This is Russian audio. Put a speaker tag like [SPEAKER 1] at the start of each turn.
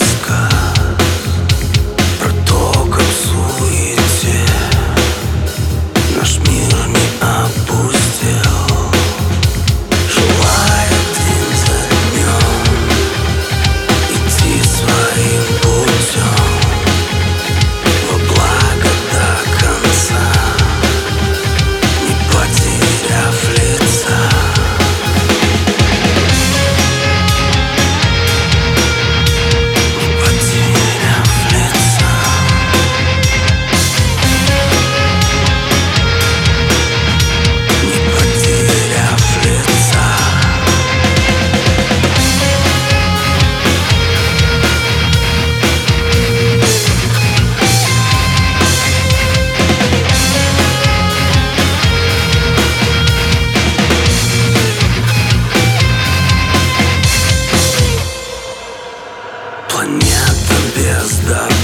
[SPEAKER 1] God. Нет без дорог